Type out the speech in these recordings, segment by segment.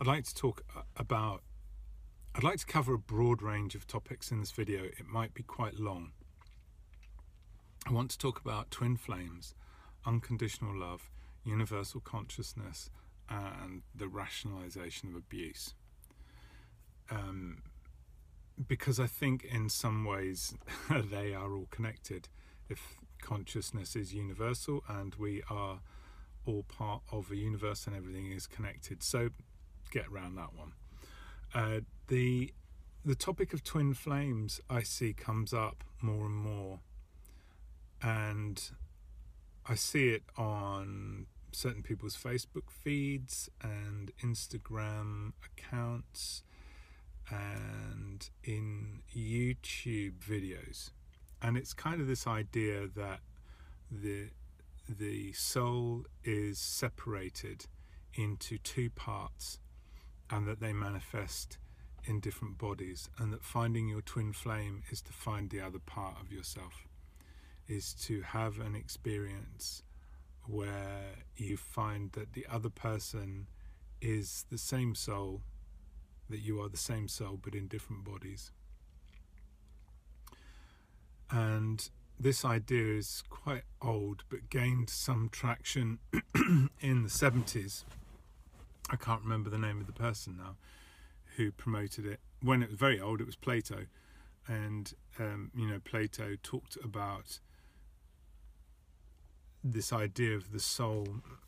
I'd like to talk uh, about, I'd like to cover a broad range of topics in this video. It might be quite long. I want to talk about twin flames, unconditional love, universal consciousness, and the rationalization of abuse. Um, because I think in some ways they are all connected. If consciousness is universal and we are all part of a universe and everything is connected. So get around that one. Uh, the the topic of twin flames I see comes up more and more, and I see it on certain people's Facebook feeds and Instagram accounts and in YouTube videos. And it's kind of this idea that the the soul is separated into two parts and that they manifest in different bodies, and that finding your twin flame is to find the other part of yourself, is to have an experience where you find that the other person is the same soul, that you are the same soul but in different bodies. And this idea is quite old but gained some traction in the 70s I can't remember the name of the person now who promoted it. When it was very old, it was Plato, and um, you know Plato talked about this idea of the soul.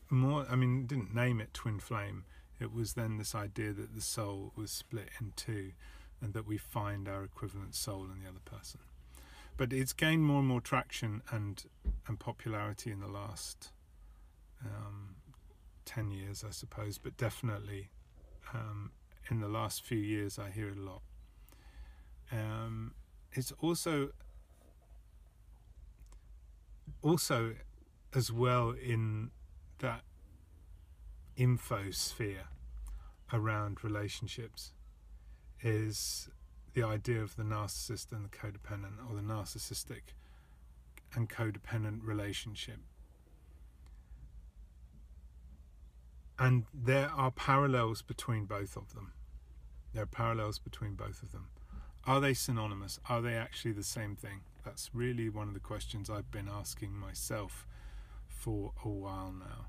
More, I mean, didn't name it twin flame. It was then this idea that the soul was split in two, and that we find our equivalent soul in the other person. But it's gained more and more traction and and popularity in the last um, 10 years, I suppose, but definitely um, in the last few years, I hear it a lot. Um, it's also also as well in that info sphere around relationships is the idea of the narcissist and the codependent or the narcissistic and codependent relationship And there are parallels between both of them. There are parallels between both of them. Are they synonymous? Are they actually the same thing? That's really one of the questions I've been asking myself for a while now.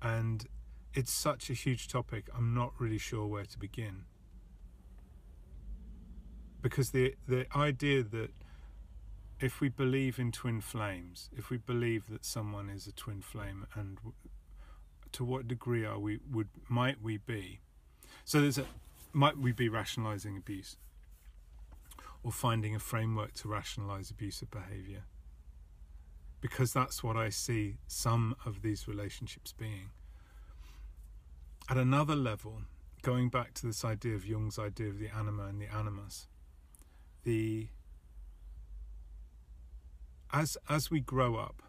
And it's such a huge topic, I'm not really sure where to begin. Because the, the idea that if we believe in twin flames, if we believe that someone is a twin flame, and to what degree are we would might we be? So there's a might we be rationalizing abuse or finding a framework to rationalize abusive behavior? Because that's what I see some of these relationships being. At another level, going back to this idea of Jung's idea of the anima and the animus, the as as we grow up,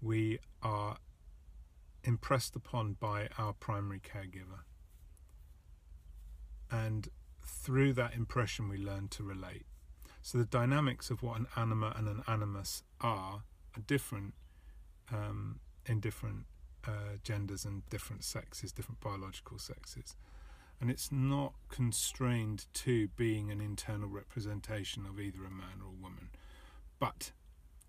we are impressed upon by our primary caregiver. And through that impression, we learn to relate. So the dynamics of what an anima and an animus are are different um, in different uh, genders and different sexes, different biological sexes. And it's not constrained to being an internal representation of either a man or a woman, but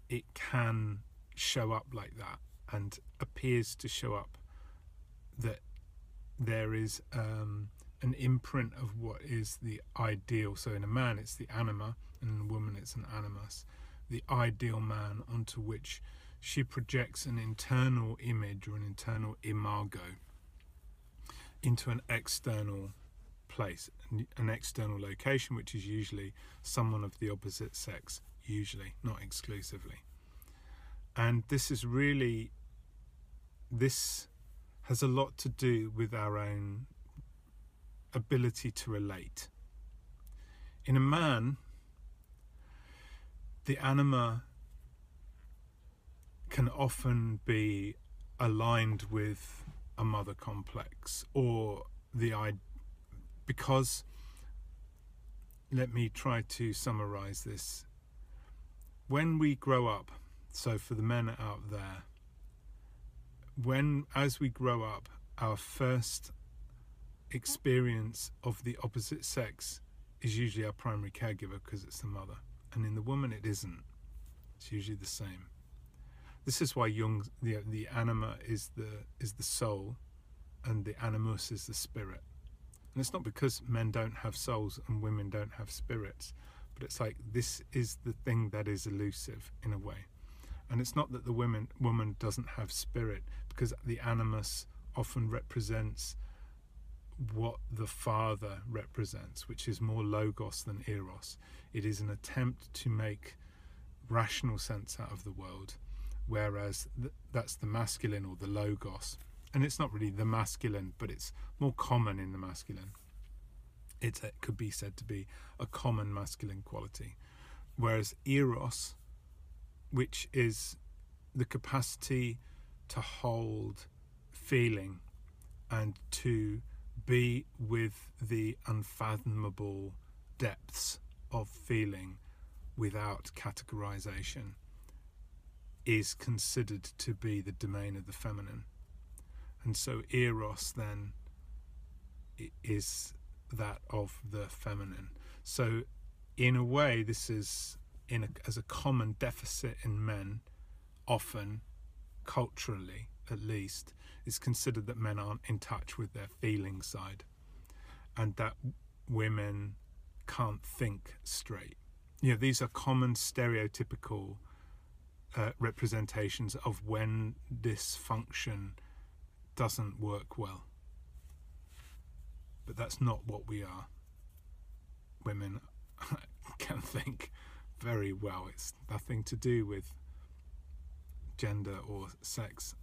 it can show up like that and appears to show up that there is um, an imprint of what is the ideal. So in a man, it's the anima, and in a woman, it's an animus. The ideal man onto which she projects an internal image or an internal imago into an external place, an external location, which is usually someone of the opposite sex usually, not exclusively. And this is really, this has a lot to do with our own ability to relate. In a man, the anima can often be aligned with a mother complex or the id, because let me try to summarize this when we grow up, so for the men out there, when, as we grow up, our first experience of the opposite sex is usually our primary caregiver because it's the mother. And in the woman, it isn't. It's usually the same. This is why Jung, the, the anima is the, is the soul and the animus is the spirit. And it's not because men don't have souls and women don't have spirits, but it's like this is the thing that is elusive in a way. And it's not that the women woman doesn't have spirit, because the animus often represents what the father represents, which is more logos than eros. It is an attempt to make rational sense out of the world, whereas th- that's the masculine or the logos. And it's not really the masculine, but it's more common in the masculine. It could be said to be a common masculine quality. Whereas eros, which is the capacity to hold feeling and to be with the unfathomable depths of feeling without categorization is considered to be the domain of the feminine. And so Eros then is that of the feminine. So, in a way, this is in a, as a common deficit in men, often culturally at least, is considered that men aren't in touch with their feeling side and that women can't think straight. You know, these are common stereotypical uh, representations of when this function doesn't work well. But that's not what we are. Women can think very well. It's nothing to do with gender or sex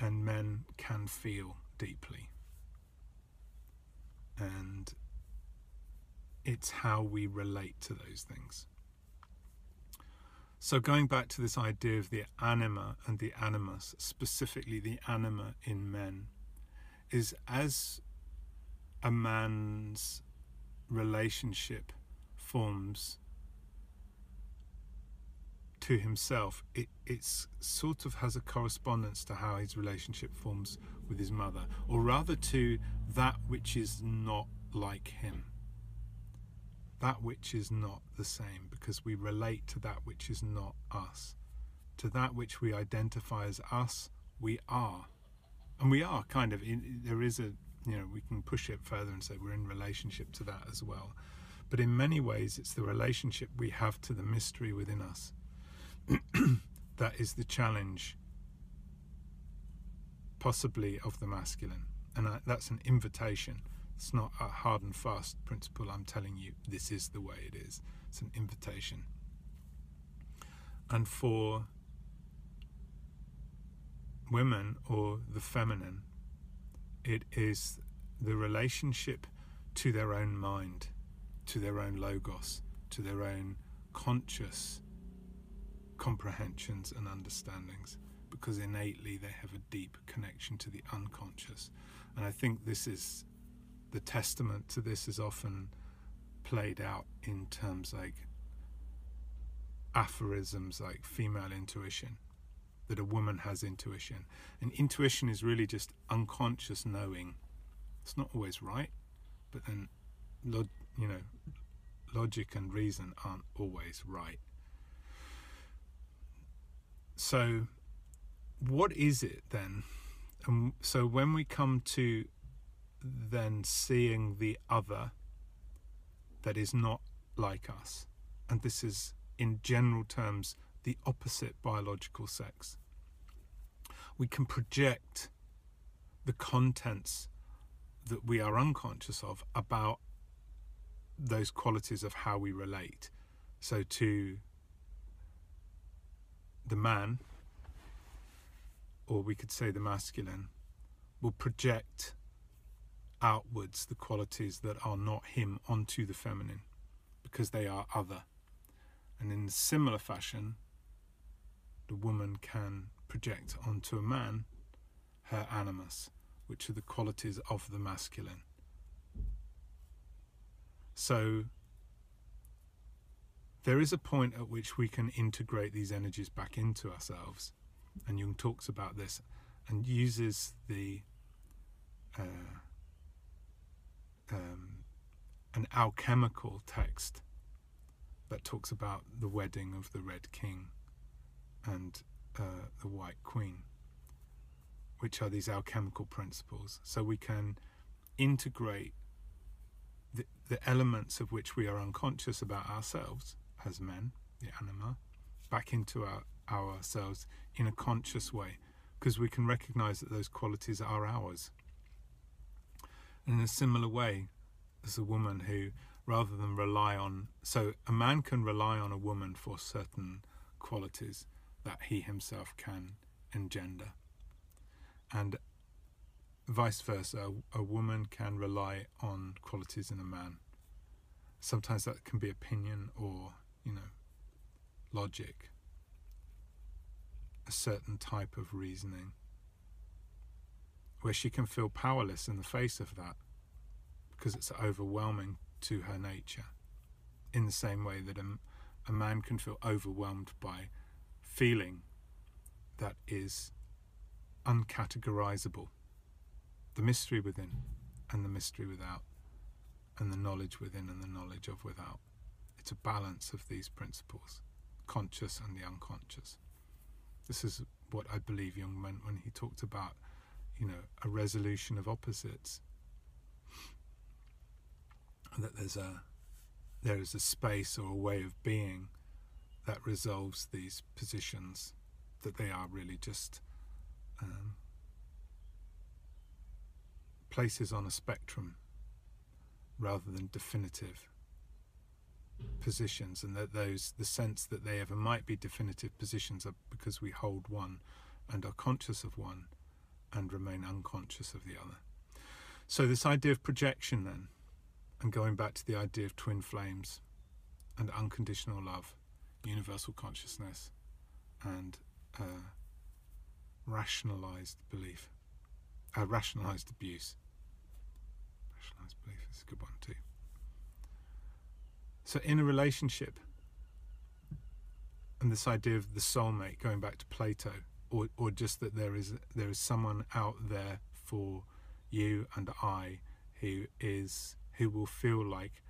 and men can feel deeply. And it's how we relate to those things. So, going back to this idea of the anima and the animus, specifically the anima in men, is as a man's relationship forms to himself, it it's sort of has a correspondence to how his relationship forms with his mother, or rather to that which is not like him. That which is not the same, because we relate to that which is not us. To that which we identify as us, we are. And we are kind of, in, there is a, you know, we can push it further and say we're in relationship to that as well. But in many ways, it's the relationship we have to the mystery within us that is the challenge, possibly of the masculine. And that's an invitation. It's not a hard and fast principle. I'm telling you, this is the way it is. It's an invitation. And for women or the feminine, it is the relationship to their own mind, to their own logos, to their own conscious comprehensions and understandings because innately they have a deep connection to the unconscious. And I think this is the testament to this is often played out in terms like aphorisms like female intuition, that a woman has intuition. And intuition is really just unconscious knowing. It's not always right, but then, you know, logic and reason aren't always right. So, what is it then? And so, when we come to then seeing the other that is not like us, and this is in general terms the opposite biological sex, we can project the contents that we are unconscious of about those qualities of how we relate. So, to the man, or we could say the masculine, will project outwards the qualities that are not him onto the feminine because they are other. And in a similar fashion, the woman can project onto a man her animus, which are the qualities of the masculine. So there is a point at which we can integrate these energies back into ourselves and Jung talks about this and uses the uh, um, an alchemical text that talks about the wedding of the Red King and uh, the White Queen, which are these alchemical principles. So we can integrate the, elements of which we are unconscious about ourselves as men, the anima, back into our, ourselves in a conscious way, because we can recognize that those qualities are ours. And in a similar way, there's a woman who, rather than rely on, so a man can rely on a woman for certain qualities that he himself can engender. And vice versa, a woman can rely on qualities in a man. Sometimes that can be opinion or, you know, logic, a certain type of reasoning, where she can feel powerless in the face of that because it's overwhelming to her nature, in the same way that a, a man can feel overwhelmed by feeling that is uncategorizable the mystery within and the mystery without, and the knowledge within and the knowledge of without. It's a balance of these principles, conscious and the unconscious. This is what I believe Jung meant when he talked about, you know, a resolution of opposites. That there's a there is a space or a way of being that resolves these positions, that they are really just um, places on a spectrum rather than definitive positions and that those the sense that they ever might be definitive positions are because we hold one and are conscious of one and remain unconscious of the other. So this idea of projection then and going back to the idea of twin flames and unconditional love universal consciousness and uh, rationalized belief uh, rationalized abuse. Rationalized belief is a good one too. So in a relationship and this idea of the soulmate going back to plato or, or just that there is there is someone out there for you and i who is who will feel like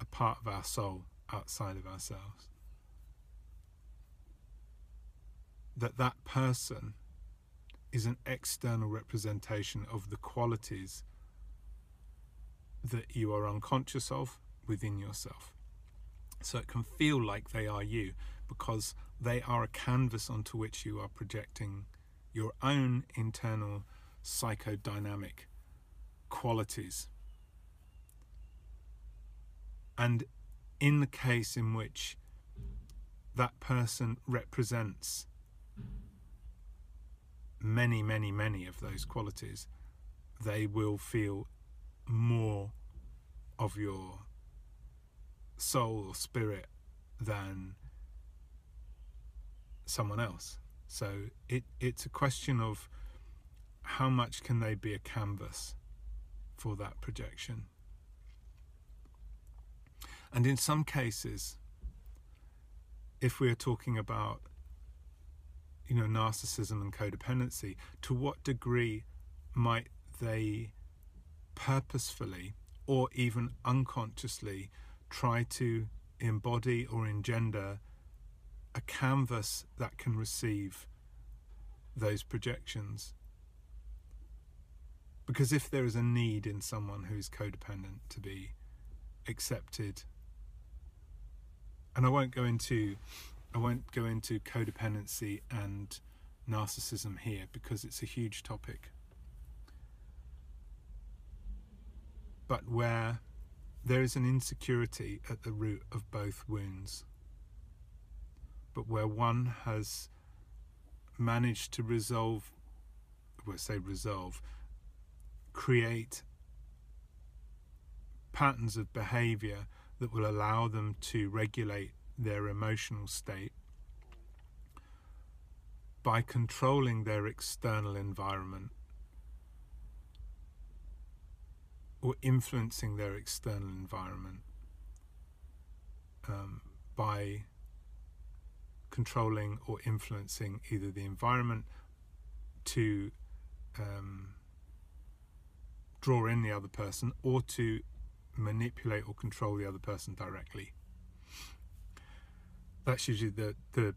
a part of our soul outside of ourselves. That that person is an external representation of the qualities that you are unconscious of within yourself. So it can feel like they are you because they are a canvas onto which you are projecting your own internal psychodynamic qualities. And in the case in which that person represents many, many, many of those qualities, they will feel more of your soul or spirit than someone else. So it, it's a question of how much can they be a canvas for that projection. And in some cases, if we are talking about you know narcissism and codependency to what degree might they purposefully or even unconsciously try to embody or engender a canvas that can receive those projections? Because if there is a need in someone who is codependent to be accepted and I won't go into I won't go into codependency and narcissism here because it's a huge topic. But where there is an insecurity at the root of both wounds, but where one has managed to resolve, well, say resolve, create patterns of behavior that will allow them to regulate their emotional state by controlling their external environment or influencing their external environment um, by controlling or influencing either the environment to um, draw in the other person or to manipulate or control the other person directly. That's usually the, the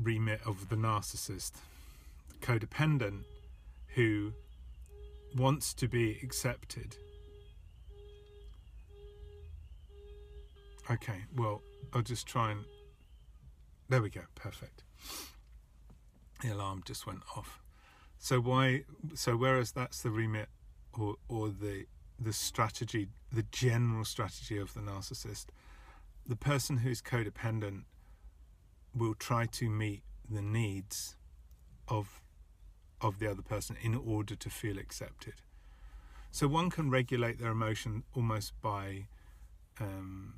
remit of the narcissist. Codependent who wants to be accepted. Okay, well, I'll just try and. There we go, perfect. The alarm just went off. So why? So whereas that's the remit, or or the the strategy, the general strategy of the narcissist, the person who's codependent will try to meet the needs of of the other person in order to feel accepted. So one can regulate their emotion almost by um,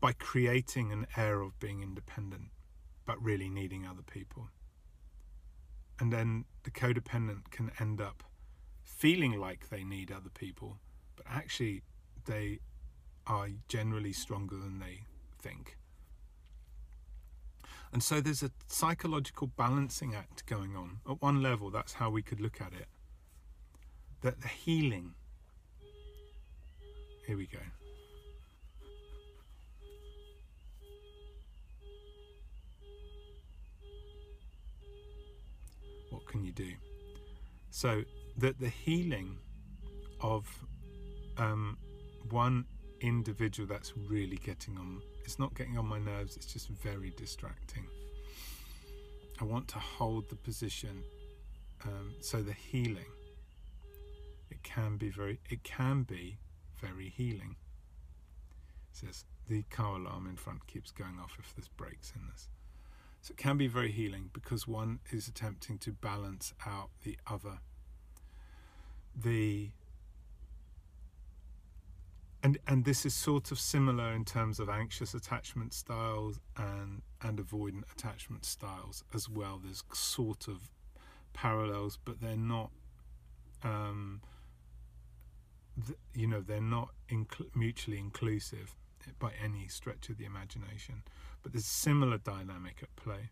by creating an air of being independent, but really needing other people. And then the codependent can end up feeling like they need other people, but actually they are generally stronger than they think. And so there's a psychological balancing act going on. At one level, that's how we could look at it. That the healing. Here we go. What can you do? So that the healing of um, one individual that's really getting on it's not getting on my nerves it's just very distracting. I want to hold the position um, so the healing it can be very it can be very healing. It says the car alarm in front keeps going off if there's breaks in this. So it can be very healing because one is attempting to balance out the other. The and and this is sort of similar in terms of anxious attachment styles and and avoidant attachment styles as well. There's sort of parallels but they're not um, you know they're not mutually inclusive by any stretch of the imagination. But there's a similar dynamic at play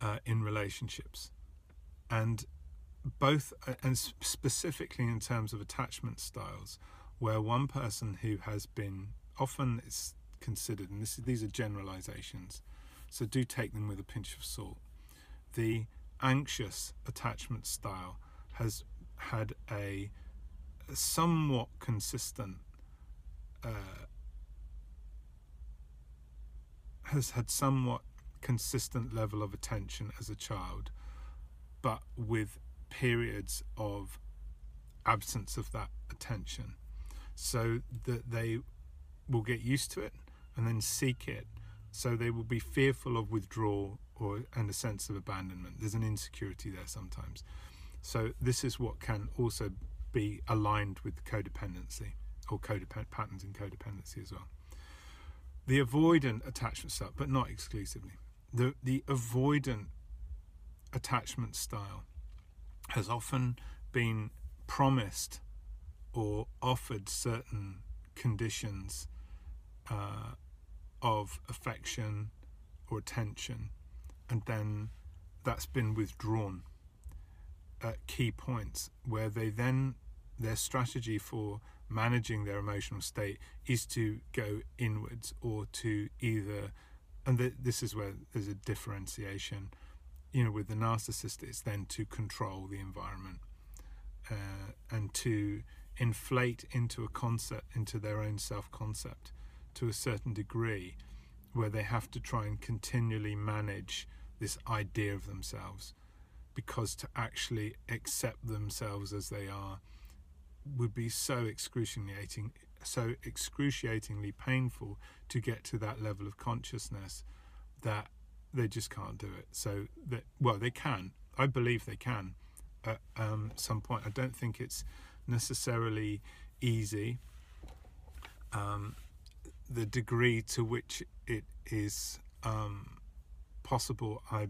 uh, in relationships. And both uh, and specifically in terms of attachment styles where one person who has been often it's considered, and this, these are generalizations, so do take them with a pinch of salt. The anxious attachment style has had a, a somewhat consistent, uh, has had somewhat consistent level of attention as a child, but with periods of absence of that attention so that they will get used to it and then seek it. So they will be fearful of withdrawal or and a sense of abandonment. There's an insecurity there sometimes. So this is what can also be aligned with codependency or codependent patterns in codependency as well. The avoidant attachment style, but not exclusively. The the avoidant attachment style has often been promised or offered certain conditions uh, of affection or attention, and then that's been withdrawn at key points where they then their strategy for managing their emotional state is to go inwards or to either and the, this is where there's a differentiation you know with the narcissist it's then to control the environment uh, and to inflate into a concept, into their own self concept to a certain degree, where they have to try and continually manage this idea of themselves. Because to actually accept themselves as they are would be so excruciating, so excruciatingly painful to get to that level of consciousness that they just can't do it. So that well, they can. I believe they can at um, some point. I don't think it's necessarily easy. Um, the degree to which it is um, possible, I,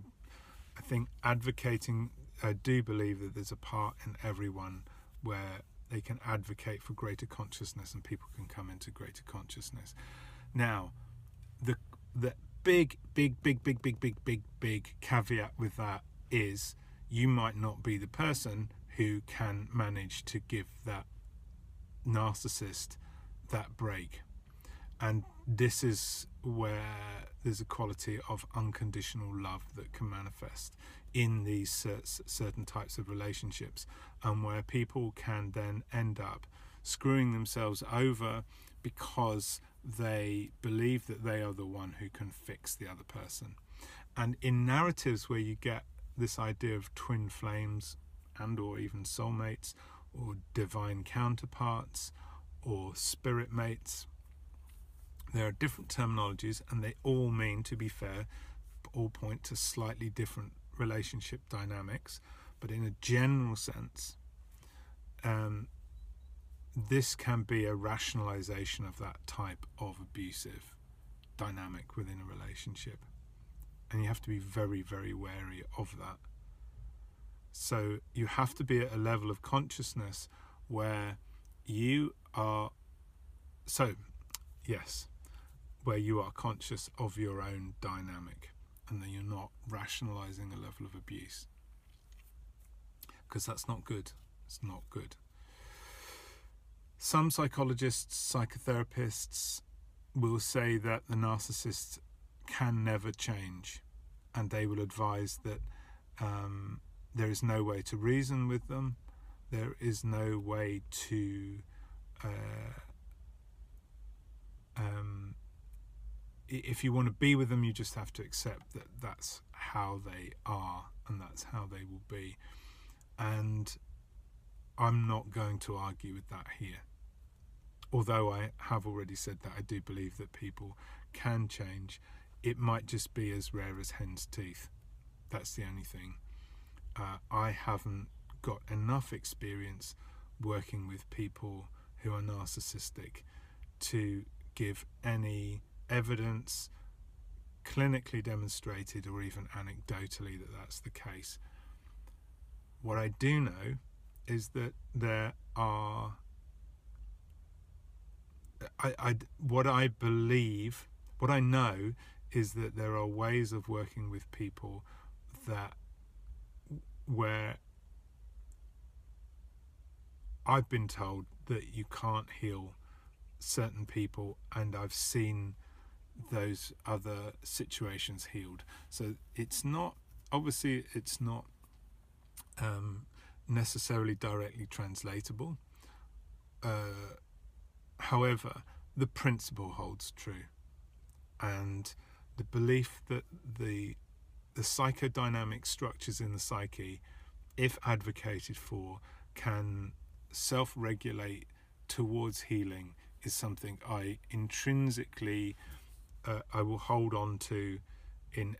I think advocating, I do believe that there's a part in everyone where they can advocate for greater consciousness and people can come into greater consciousness. Now, the the big, big, big, big, big, big, big, big caveat with that is you might not be the person who can manage to give that narcissist that break. And this is where there's a quality of unconditional love that can manifest in these certain types of relationships, and where people can then end up screwing themselves over because they believe that they are the one who can fix the other person. And in narratives where you get this idea of twin flames and or even soulmates or divine counterparts or spirit mates there are different terminologies and they all mean to be fair all point to slightly different relationship dynamics but in a general sense um, this can be a rationalization of that type of abusive dynamic within a relationship. And you have to be very, very wary of that. So you have to be at a level of consciousness where you are, so, yes, where you are conscious of your own dynamic and that you're not rationalizing a level of abuse. Because that's not good. It's not good. Some psychologists, psychotherapists will say that the narcissist can never change, and they will advise that um, there is no way to reason with them, there is no way to. Uh, um, if you want to be with them, you just have to accept that that's how they are and that's how they will be. And I'm not going to argue with that here although I have already said that I do believe that people can change, it might just be as rare as hen's teeth. That's the only thing. Uh, I haven't got enough experience working with people who are narcissistic to give any evidence, clinically demonstrated or even anecdotally, that that's the case. What I do know is that there are I, I, what I believe, what I know is that there are ways of working with people that where I've been told that you can't heal certain people, and I've seen those other situations healed. So it's not obviously it's not um, necessarily directly translatable. Uh, However, the principle holds true, and the belief that the the psychodynamic structures in the psyche, if advocated for, can self-regulate towards healing is something I intrinsically uh, I will hold on to in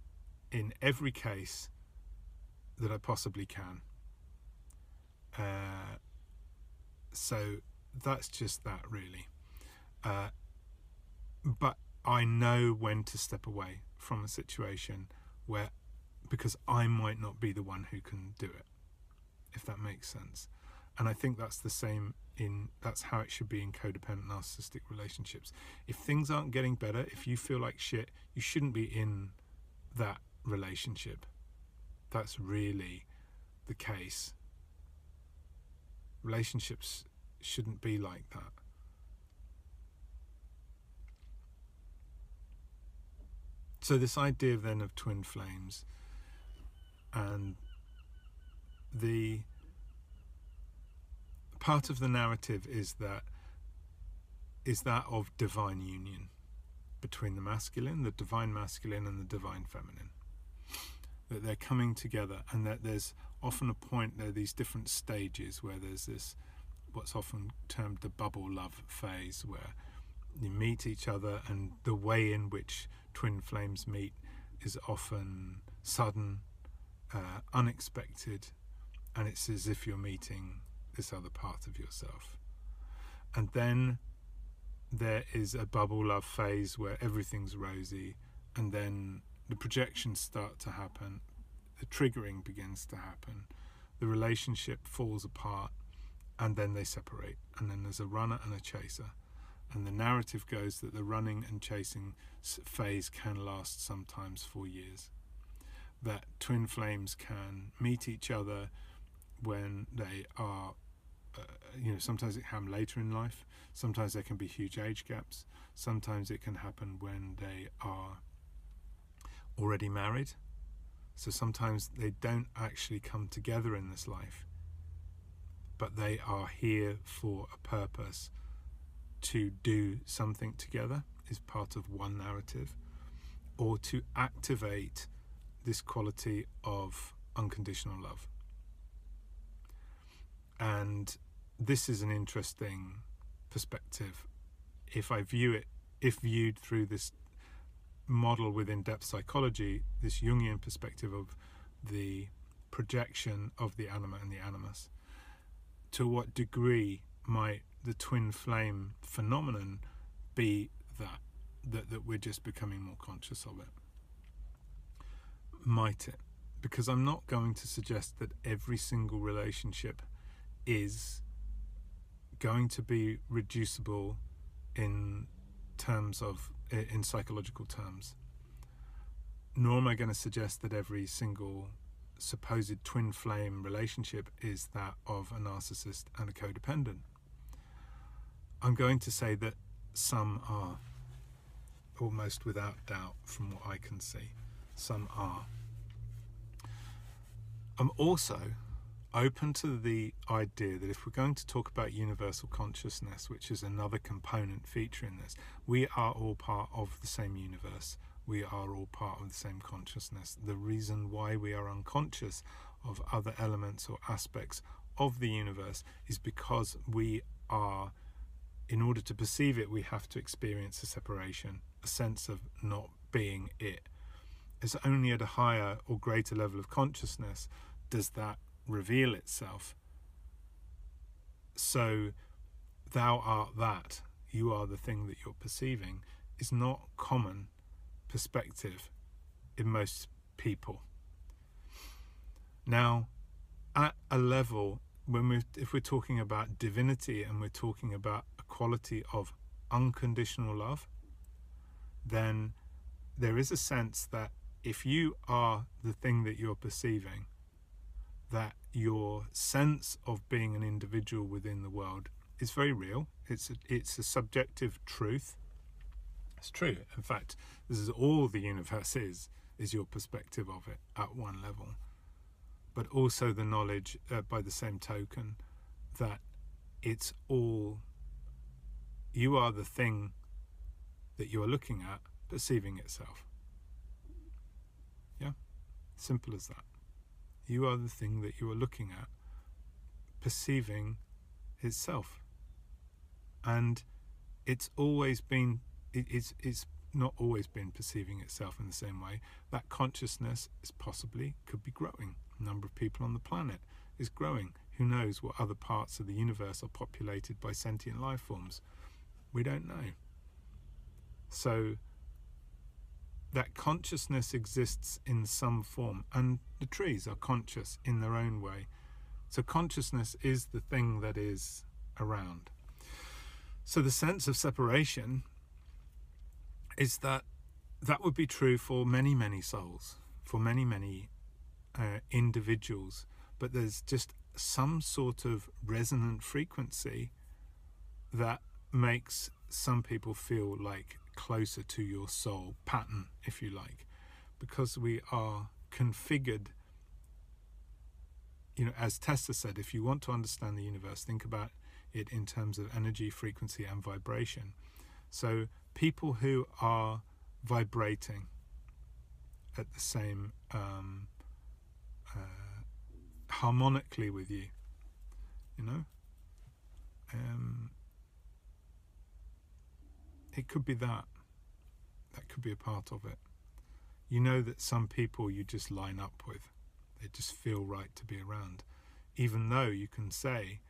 in every case that I possibly can. Uh, so that's just that really. Uh, but I know when to step away from a situation where, because I might not be the one who can do it, if that makes sense. And I think that's the same in, that's how it should be in codependent narcissistic relationships. If things aren't getting better, if you feel like shit, you shouldn't be in that relationship. That's really the case. Relationships shouldn't be like that. So, this idea then of twin flames and the part of the narrative is that is that of divine union between the masculine, the divine masculine, and the divine feminine. That they're coming together, and that there's often a point, there are these different stages where there's this what's often termed the bubble love phase, where you meet each other, and the way in which twin flames meet is often sudden, uh, unexpected, and it's as if you're meeting this other part of yourself. And then there is a bubble love phase where everything's rosy, and then the projections start to happen, the triggering begins to happen, the relationship falls apart, and then they separate and then there's a runner and a chaser And the narrative goes that the running and chasing phase can last sometimes for years. That twin flames can meet each other when they are, uh, you know, sometimes it can happen later in life, sometimes there can be huge age gaps, sometimes it can happen when they are already married. So sometimes they don't actually come together in this life, but they are here for a purpose to do something together, is part of one narrative, or to activate this quality of unconditional love. And this is an interesting perspective if I view it, if viewed through this model within depth psychology, this Jungian perspective of the projection of the anima and the animus. To what degree might the twin flame phenomenon be that, that, that we're just becoming more conscious of it? Might it? Because I'm not going to suggest that every single relationship is going to be reducible in terms of in psychological terms. Nor am I going to suggest that every single supposed twin flame relationship is that of a narcissist and a codependent. I'm going to say that some are, almost without doubt, from what I can see. Some are. I'm also open to the idea that if we're going to talk about universal consciousness, which is another component feature in this, we are all part of the same universe. We are all part of the same consciousness. The reason why we are unconscious of other elements or aspects of the universe is because we are, in order to perceive it, we have to experience a separation, a sense of not being it. It's only at a higher or greater level of consciousness does that reveal itself. So, thou art that, you are the thing that you're perceiving, is not common perspective in most people. Now, at a level, when we if we're talking about divinity and we're talking about a quality of unconditional love, then there is a sense that if you are the thing that you're perceiving, that your sense of being an individual within the world is very real. It's a, it's a subjective truth. It's true. In fact, this is all the universe is is your perspective of it at one level, but also the knowledge, uh, by the same token, that it's all. You are the thing that you are looking at, perceiving itself. Simple as that. You are the thing that you are looking at, perceiving itself. And it's always been, it's, it's not always been perceiving itself in the same way. That consciousness is possibly, could be growing. The number of people on the planet is growing. Who knows what other parts of the universe are populated by sentient life forms? We don't know. So that consciousness exists in some form, and the trees are conscious in their own way. So, consciousness is the thing that is around. So, the sense of separation is that that would be true for many, many souls, for many, many uh, individuals, but there's just some sort of resonant frequency that makes some people feel like closer to your soul pattern, if you like, because we are configured. You know, as Tesla said, if you want to understand the universe, think about it in terms of energy, frequency, and vibration. So, people who are vibrating at the same um, uh, harmonically with you, you know, um, it could be that. That could be a part of it. You know that some people you just line up with, they just feel right to be around. Even though you can say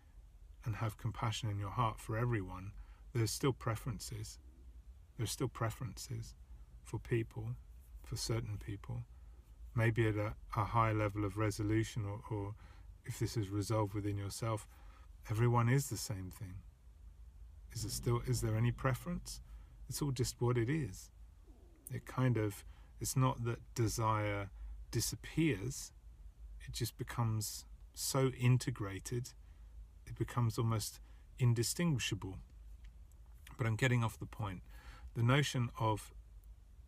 and have compassion in your heart for everyone, there's still preferences. There's still preferences for people, for certain people. Maybe at a, a high level of resolution, or, or if this is resolved within yourself, everyone is the same thing Is there still is there any preference? It's all just what it is. It kind of it's not that desire disappears, it just becomes so integrated, it becomes almost indistinguishable. But I'm getting off the point. The notion of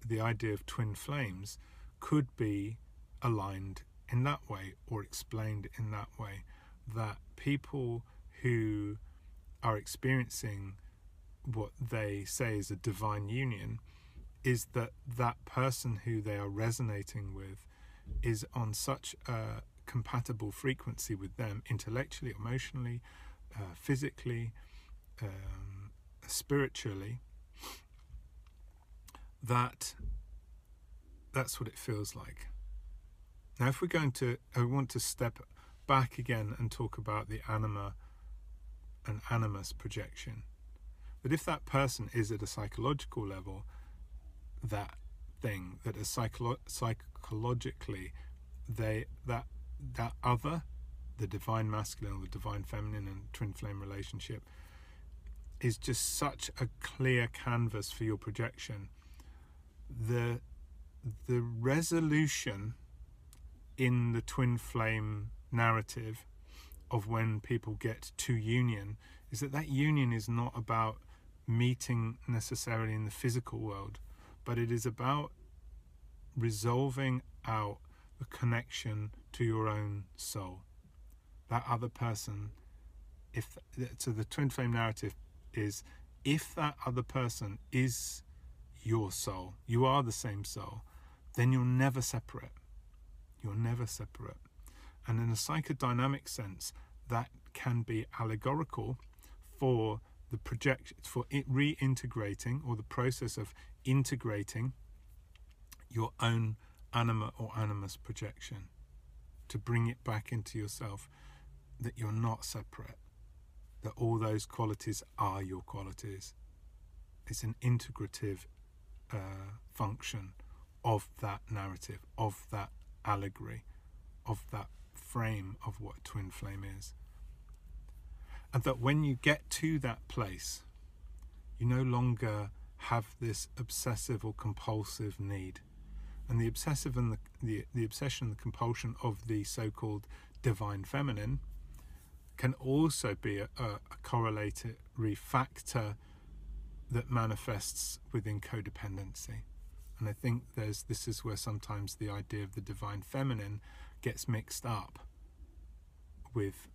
the idea of twin flames could be aligned in that way or explained in that way that people who are experiencing what they say is a divine union is that that person who they are resonating with is on such a compatible frequency with them intellectually, emotionally, uh, physically, um, spiritually that that's what it feels like. Now, if we're going to, I want to step back again and talk about the anima and animus projection. That if that person is at a psychological level, that thing that is psycholo- psychologically they that that other, the divine masculine the divine feminine and twin flame relationship, is just such a clear canvas for your projection. The the resolution in the twin flame narrative of when people get to union is that that union is not about meeting necessarily in the physical world, but it is about resolving out the connection to your own soul. That other person, if so, the twin flame narrative is if that other person is your soul, you are the same soul, then you're never separate. You're never separate. And in a psychodynamic sense, that can be allegorical for the project for reintegrating or the process of integrating your own anima or animus projection to bring it back into yourself that you're not separate that all those qualities are your qualities. It's an integrative uh, function of that narrative of that allegory of that frame of what twin flame is and that when you get to that place, you no longer have this obsessive or compulsive need. And the obsessive and the, the, the obsession and the compulsion of the so called divine feminine can also be a, a, a correlatory factor that manifests within codependency. And I think there's this is where sometimes the idea of the divine feminine gets mixed up with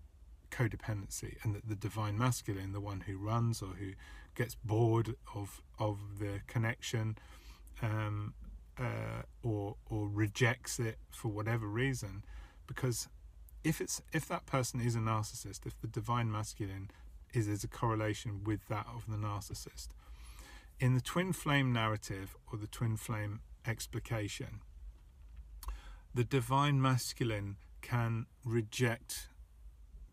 codependency and that the divine masculine the one who runs or who gets bored of of the connection um, uh, or or rejects it for whatever reason because if it's if that person is a narcissist if the divine masculine is there's a correlation with that of the narcissist in the twin flame narrative or the twin flame explication the divine masculine can reject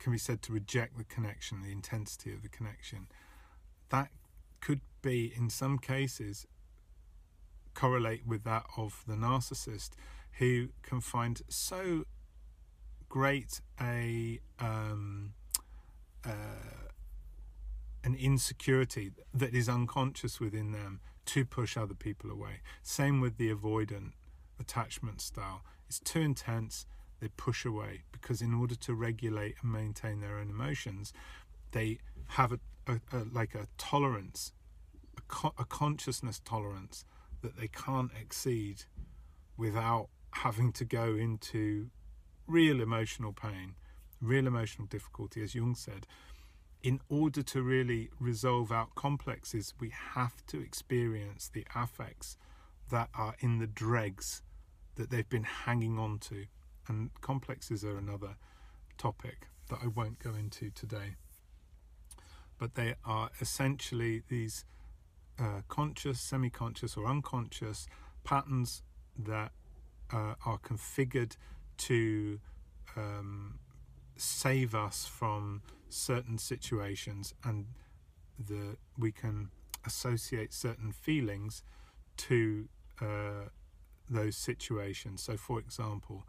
can be said to reject the connection, the intensity of the connection. That could be, in some cases, correlate with that of the narcissist, who can find so great a um, uh, an insecurity that is unconscious within them to push other people away. Same with the avoidant attachment style. It's too intense they push away because in order to regulate and maintain their own emotions they have a, a, a like a tolerance a, co- a consciousness tolerance that they can't exceed without having to go into real emotional pain real emotional difficulty as jung said. In order to really resolve out complexes we have to experience the affects that are in the dregs that they've been hanging on to and complexes are another topic that I won't go into today. But they are essentially these uh, conscious, semi conscious, or unconscious patterns that uh, are configured to um, save us from certain situations, and the, we can associate certain feelings to uh, those situations. So, for example,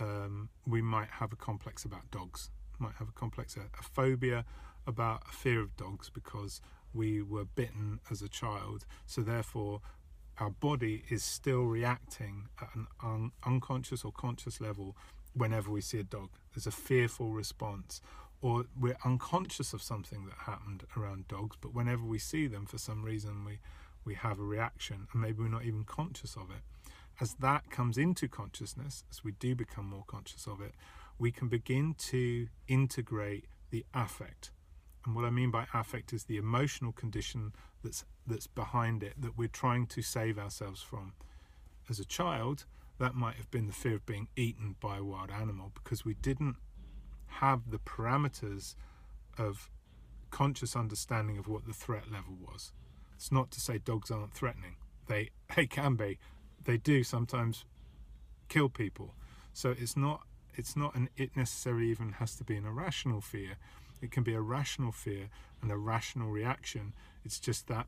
um, we might have a complex about dogs, might have a complex, a, a phobia about a fear of dogs because we were bitten as a child. So therefore, our body is still reacting at an un- unconscious or conscious level whenever we see a dog. There's a fearful response, or we're unconscious of something that happened around dogs, but whenever we see them, for some reason, we we have a reaction, and maybe we're not even conscious of it. As that comes into consciousness, as we do become more conscious of it, we can begin to integrate the affect. And what I mean by affect is the emotional condition that's that's behind it that we're trying to save ourselves from. As a child, that might have been the fear of being eaten by a wild animal because we didn't have the parameters of conscious understanding of what the threat level was. It's not to say dogs aren't threatening. They they can be. They do sometimes kill people. So it's not it's not an it necessarily even has to be an irrational fear. It can be a rational fear and a rational reaction. It's just that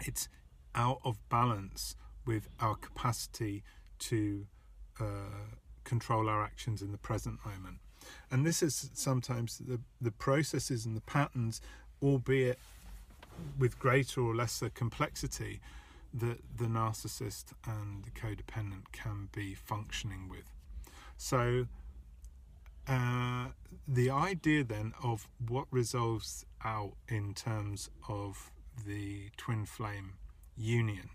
it's out of balance with our capacity to uh, control our actions in the present moment. And this is sometimes the, the processes and the patterns, albeit with greater or lesser complexity, that the narcissist and the codependent can be functioning with. So, uh, the idea then of what resolves out in terms of the twin flame union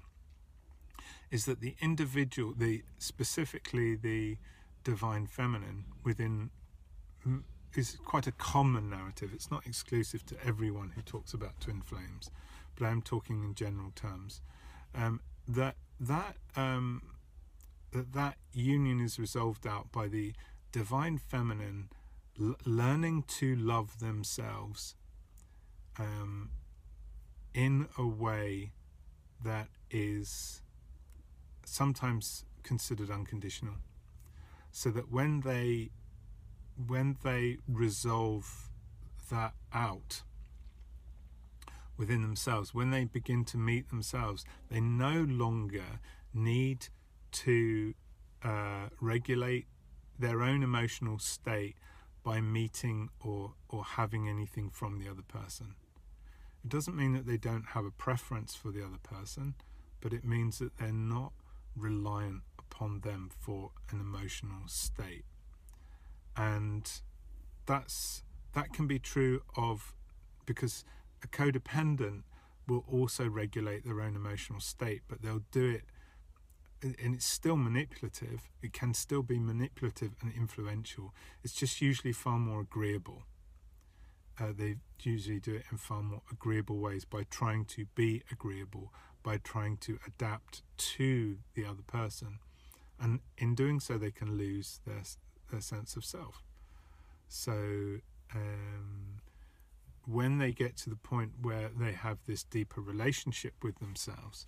is that the individual, the specifically the divine feminine within is quite a common narrative. It's not exclusive to everyone who talks about twin flames, but I'm talking in general terms. Um, that that um, that that union is resolved out by the divine feminine l- learning to love themselves um, in a way that is sometimes considered unconditional. So that when they when they resolve that out within themselves. When they begin to meet themselves they no longer need to uh, regulate their own emotional state by meeting or or having anything from the other person. It doesn't mean that they don't have a preference for the other person but it means that they're not reliant upon them for an emotional state. And that's that can be true of because a codependent will also regulate their own emotional state but they'll do it and it's still manipulative. It can still be manipulative and influential. It's just usually far more agreeable. Uh, they usually do it in far more agreeable ways by trying to be agreeable by trying to adapt to the other person. And in doing so they can lose their their sense of self. So um, when they get to the point where they have this deeper relationship with themselves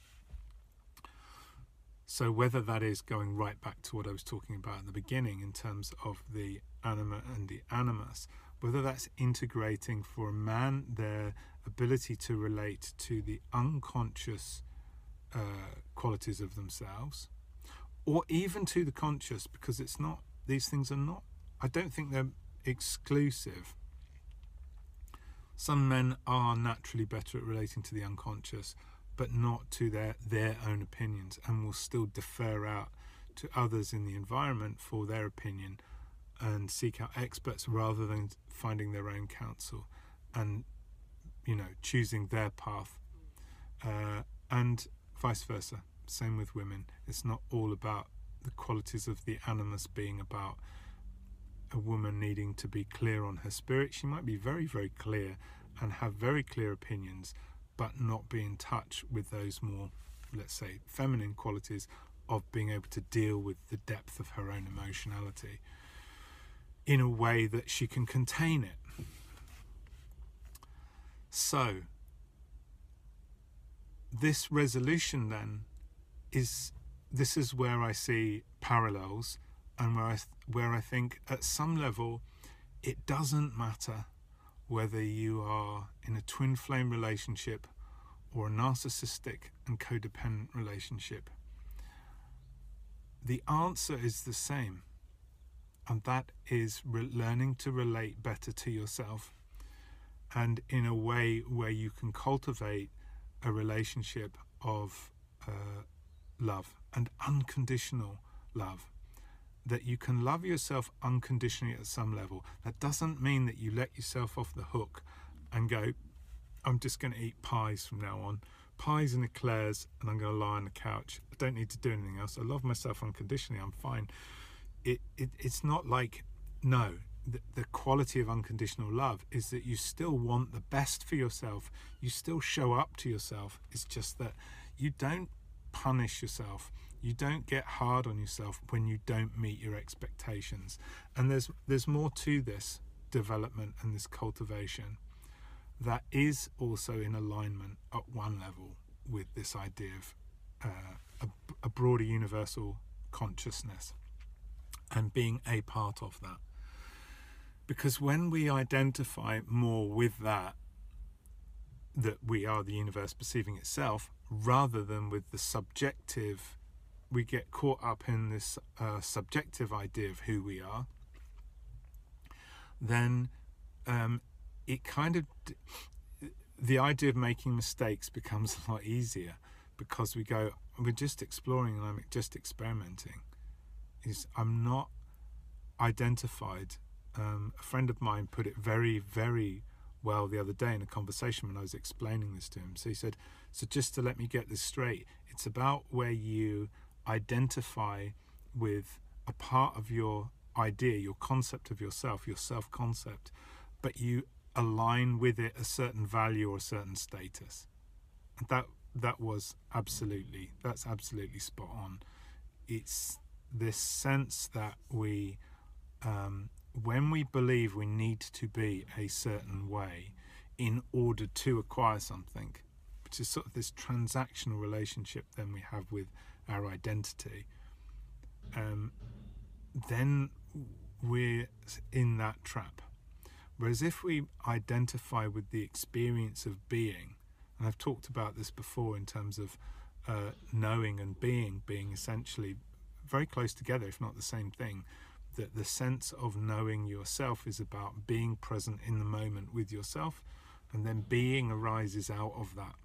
so whether that is going right back to what I was talking about at the beginning in terms of the anima and the animus whether that's integrating for a man their ability to relate to the unconscious uh, qualities of themselves, or even to the conscious, because it's not, these things are not, I don't think they're exclusive. Some men are naturally better at relating to the unconscious, but not to their, their own opinions, and will still defer out to others in the environment for their opinion and seek out experts rather than finding their own counsel and you know choosing their path uh, and vice versa. Same with women. It's not all about the qualities of the animus being about a woman needing to be clear on her spirit she might be very very clear and have very clear opinions but not be in touch with those more let's say feminine qualities of being able to deal with the depth of her own emotionality in a way that she can contain it. So, this resolution then is this is where I see parallels and where I where I think at some level it doesn't matter whether you are in a twin flame relationship or a narcissistic and codependent relationship. The answer is the same and that is re- learning to relate better to yourself and in a way where you can cultivate a relationship of uh, love and unconditional love. That you can love yourself unconditionally at some level. That doesn't mean that you let yourself off the hook and go, I'm just going to eat pies from now on. Pies and eclairs, and I'm going to lie on the couch. I don't need to do anything else. I love myself unconditionally. I'm fine. It, it it's not like no. The, the quality of unconditional love is that you still want the best for yourself. You still show up to yourself. It's just that you don't punish yourself. You don't get hard on yourself when you don't meet your expectations. And there's there's more to this development and this cultivation that is also in alignment at one level with this idea of uh, a, a broader universal consciousness and being a part of that. Because when we identify more with that, that we are the universe perceiving itself, rather than with the subjective, we get caught up in this uh, subjective idea of who we are, then um, it kind of the idea of making mistakes becomes a lot easier because we go we're just exploring and I'm just experimenting. Is I'm not identified. Um, a friend of mine put it very very well the other day in a conversation when I was explaining this to him. So he said so just to let me get this straight it's about where you identify with a part of your idea your concept of yourself your self concept but you align with it a certain value or a certain status. That that was absolutely that's absolutely spot on. It's this sense that we um, when we believe we need to be a certain way in order to acquire something, which is sort of this transactional relationship then we have with our identity, um, then we're in that trap. Whereas if we identify with the experience of being, and I've talked about this before in terms of uh, knowing and being being essentially very close together, if not the same thing, that the sense of knowing yourself is about being present in the moment with yourself, and then being arises out of that.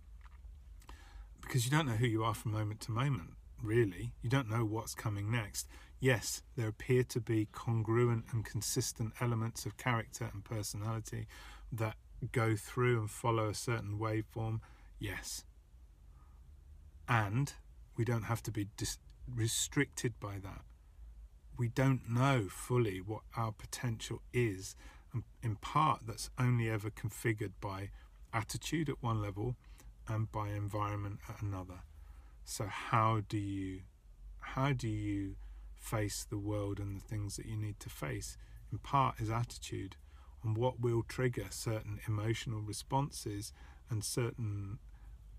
Because you don't know who you are from moment to moment, really. You don't know what's coming next. Yes, there appear to be congruent and consistent elements of character and personality that go through and follow a certain waveform. Yes. And we don't have to be dis- restricted by that. We don't know fully what our potential is. And in part, that's only ever configured by attitude at one level and by environment at another. So how do you how do you face the world and the things that you need to face. In part is attitude and what will trigger certain emotional responses and certain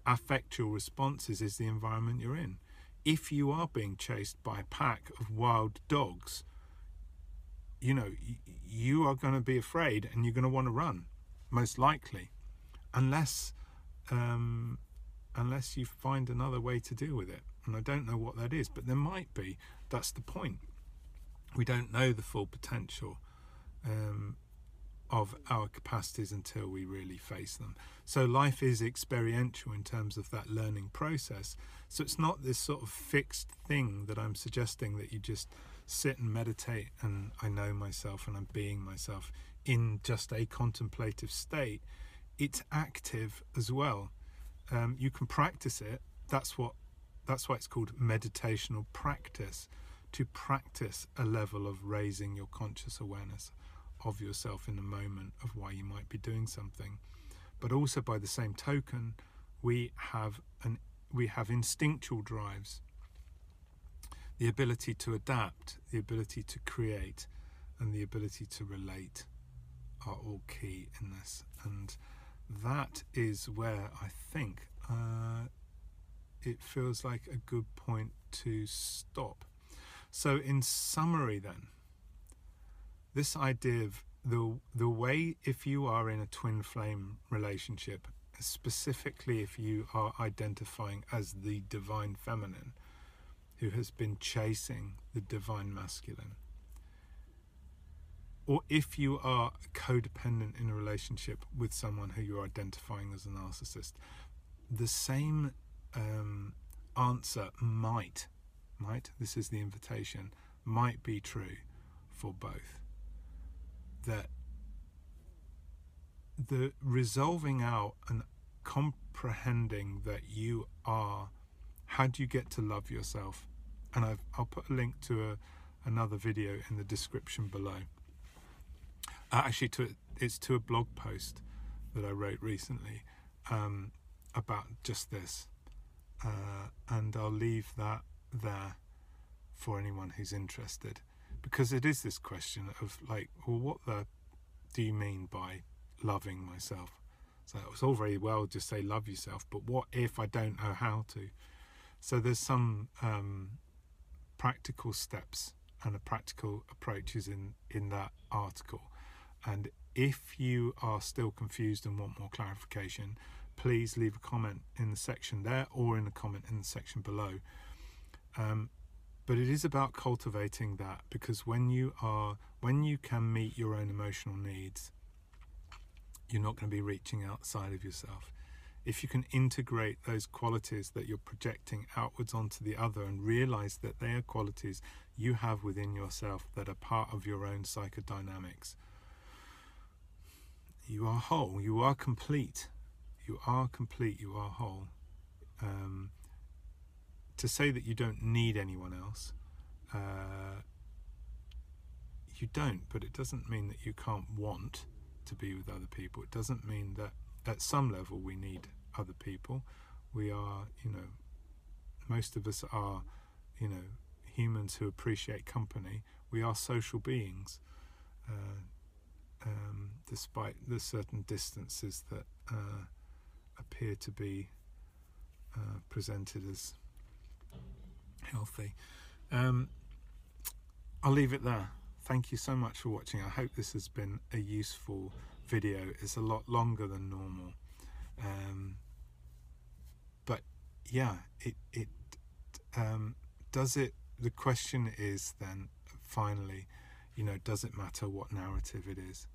affectual responses is the environment you're in. If you are being chased by a pack of wild dogs, you know, you are going to be afraid and you're going to want to run, most likely, unless um, unless you find another way to deal with it. And I don't know what that is, but there might be. That's the point. We don't know the full potential um, of our capacities until we really face them. So life is experiential in terms of that learning process. So it's not this sort of fixed thing that I'm suggesting that you just sit and meditate and I know myself and I'm being myself in just a contemplative state. It's active as well. Um, you can practice it. That's what that's why it's called meditational practice to practice a level of raising your conscious awareness of yourself in the moment of why you might be doing something. But also by the same token, we have an we have instinctual drives. The ability to adapt, the ability to create, and the ability to relate are all key in this. And that is where I think uh, it feels like a good point to stop. So, in summary, then, this idea of the the way if you are in a twin flame relationship, specifically if you are identifying as the divine feminine, who has been chasing the divine masculine, or if you are codependent in a relationship with someone who you're identifying as a narcissist, the same um, answer might, might, this is the invitation, might be true for both. That the resolving out and comprehending that you are, how do you get to love yourself? And I've, I'll put a link to a, another video in the description below. Uh, actually, to it's to a blog post that I wrote recently um, about just this, uh, and I'll leave that there for anyone who's interested, because it is this question of like, well, what the do you mean by loving myself? So it's all very well just say love yourself, but what if I don't know how to? So there's some um, practical steps and a practical approaches in in that article and if you are still confused and want more clarification, please leave a comment in the section there or in the comment in the section below. Um, but it is about cultivating that because when you are when you can meet your own emotional needs, you're not going to be reaching outside of yourself. If you can integrate those qualities that you're projecting outwards onto the other and realize that they are qualities you have within yourself that are part of your own psychodynamics, you are whole, you are complete, you are complete, you are whole. Um, to say that you don't need anyone else, uh, you don't, but it doesn't mean that you can't want to be with other people. It doesn't mean that at some level we need other people. We are, you know, most of us are, you know, humans who appreciate company. We are social beings. Uh, um, despite the certain distances that uh, appear to be uh, presented as healthy. Um, I'll leave it there. Thank you so much for watching. I hope this has been a useful video. It's a lot longer than normal. Um, but yeah, it, it um, does it. The question is then finally, you know, does it matter what narrative it is?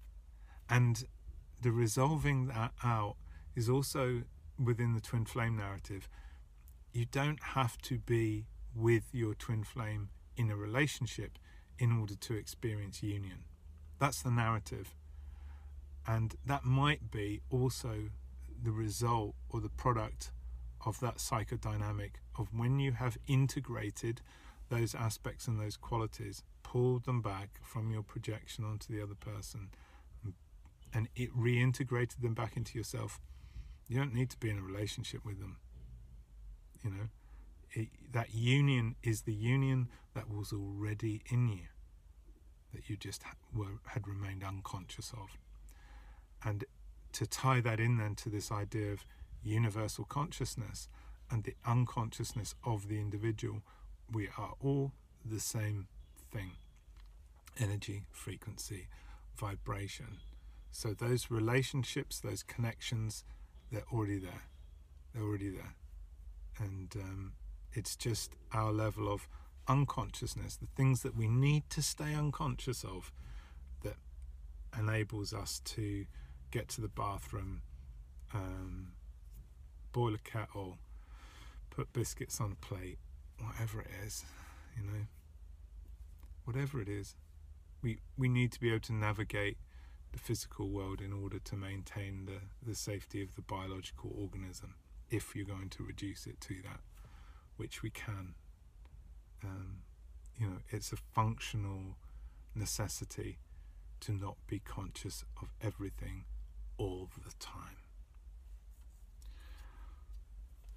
And the resolving that out is also within the twin flame narrative. You don't have to be with your twin flame in a relationship in order to experience union. That's the narrative. And that might be also the result or the product of that psychodynamic of when you have integrated those aspects and those qualities pulled them back from your projection onto the other person. And it reintegrated them back into yourself. You don't need to be in a relationship with them. You know it, that union is the union that was already in you that you just were, had remained unconscious of. And to tie that in then to this idea of universal consciousness and the unconsciousness of the individual we are all the same thing energy, frequency, vibration. So those relationships, those connections, they're already there. They're already there. And um, it's just our level of unconsciousness, the things that we need to stay unconscious of, that enables us to get to the bathroom, um, boil a kettle, put biscuits on a plate, whatever it is, you know, whatever it is we we need to be able to navigate the physical world in order to maintain the, the safety of the biological organism if you're going to reduce it to that which we can. Um, you know it's a functional necessity to not be conscious of everything all the time.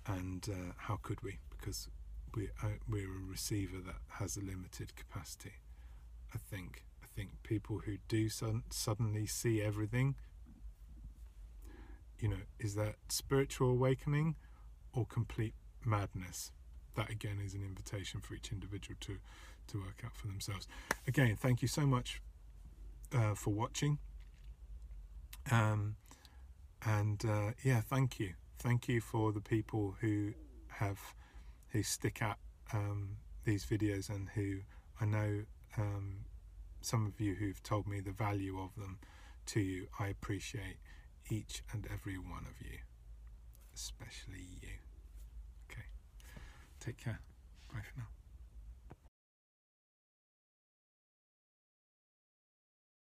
And uh, how could we? Because we, we're a receiver that has a limited capacity I think I think people who do suddenly see everything, you know, is that spiritual awakening or complete madness? That again is an invitation for each individual to to work out for themselves. Again, thank you so much uh, for watching. Um, and uh, yeah, thank you, thank you for the people who have who stick at um, these videos and who I know um, some of you who've told me the value of them to you. I appreciate each and every one of you, especially you. Okay, take care. Bye for now.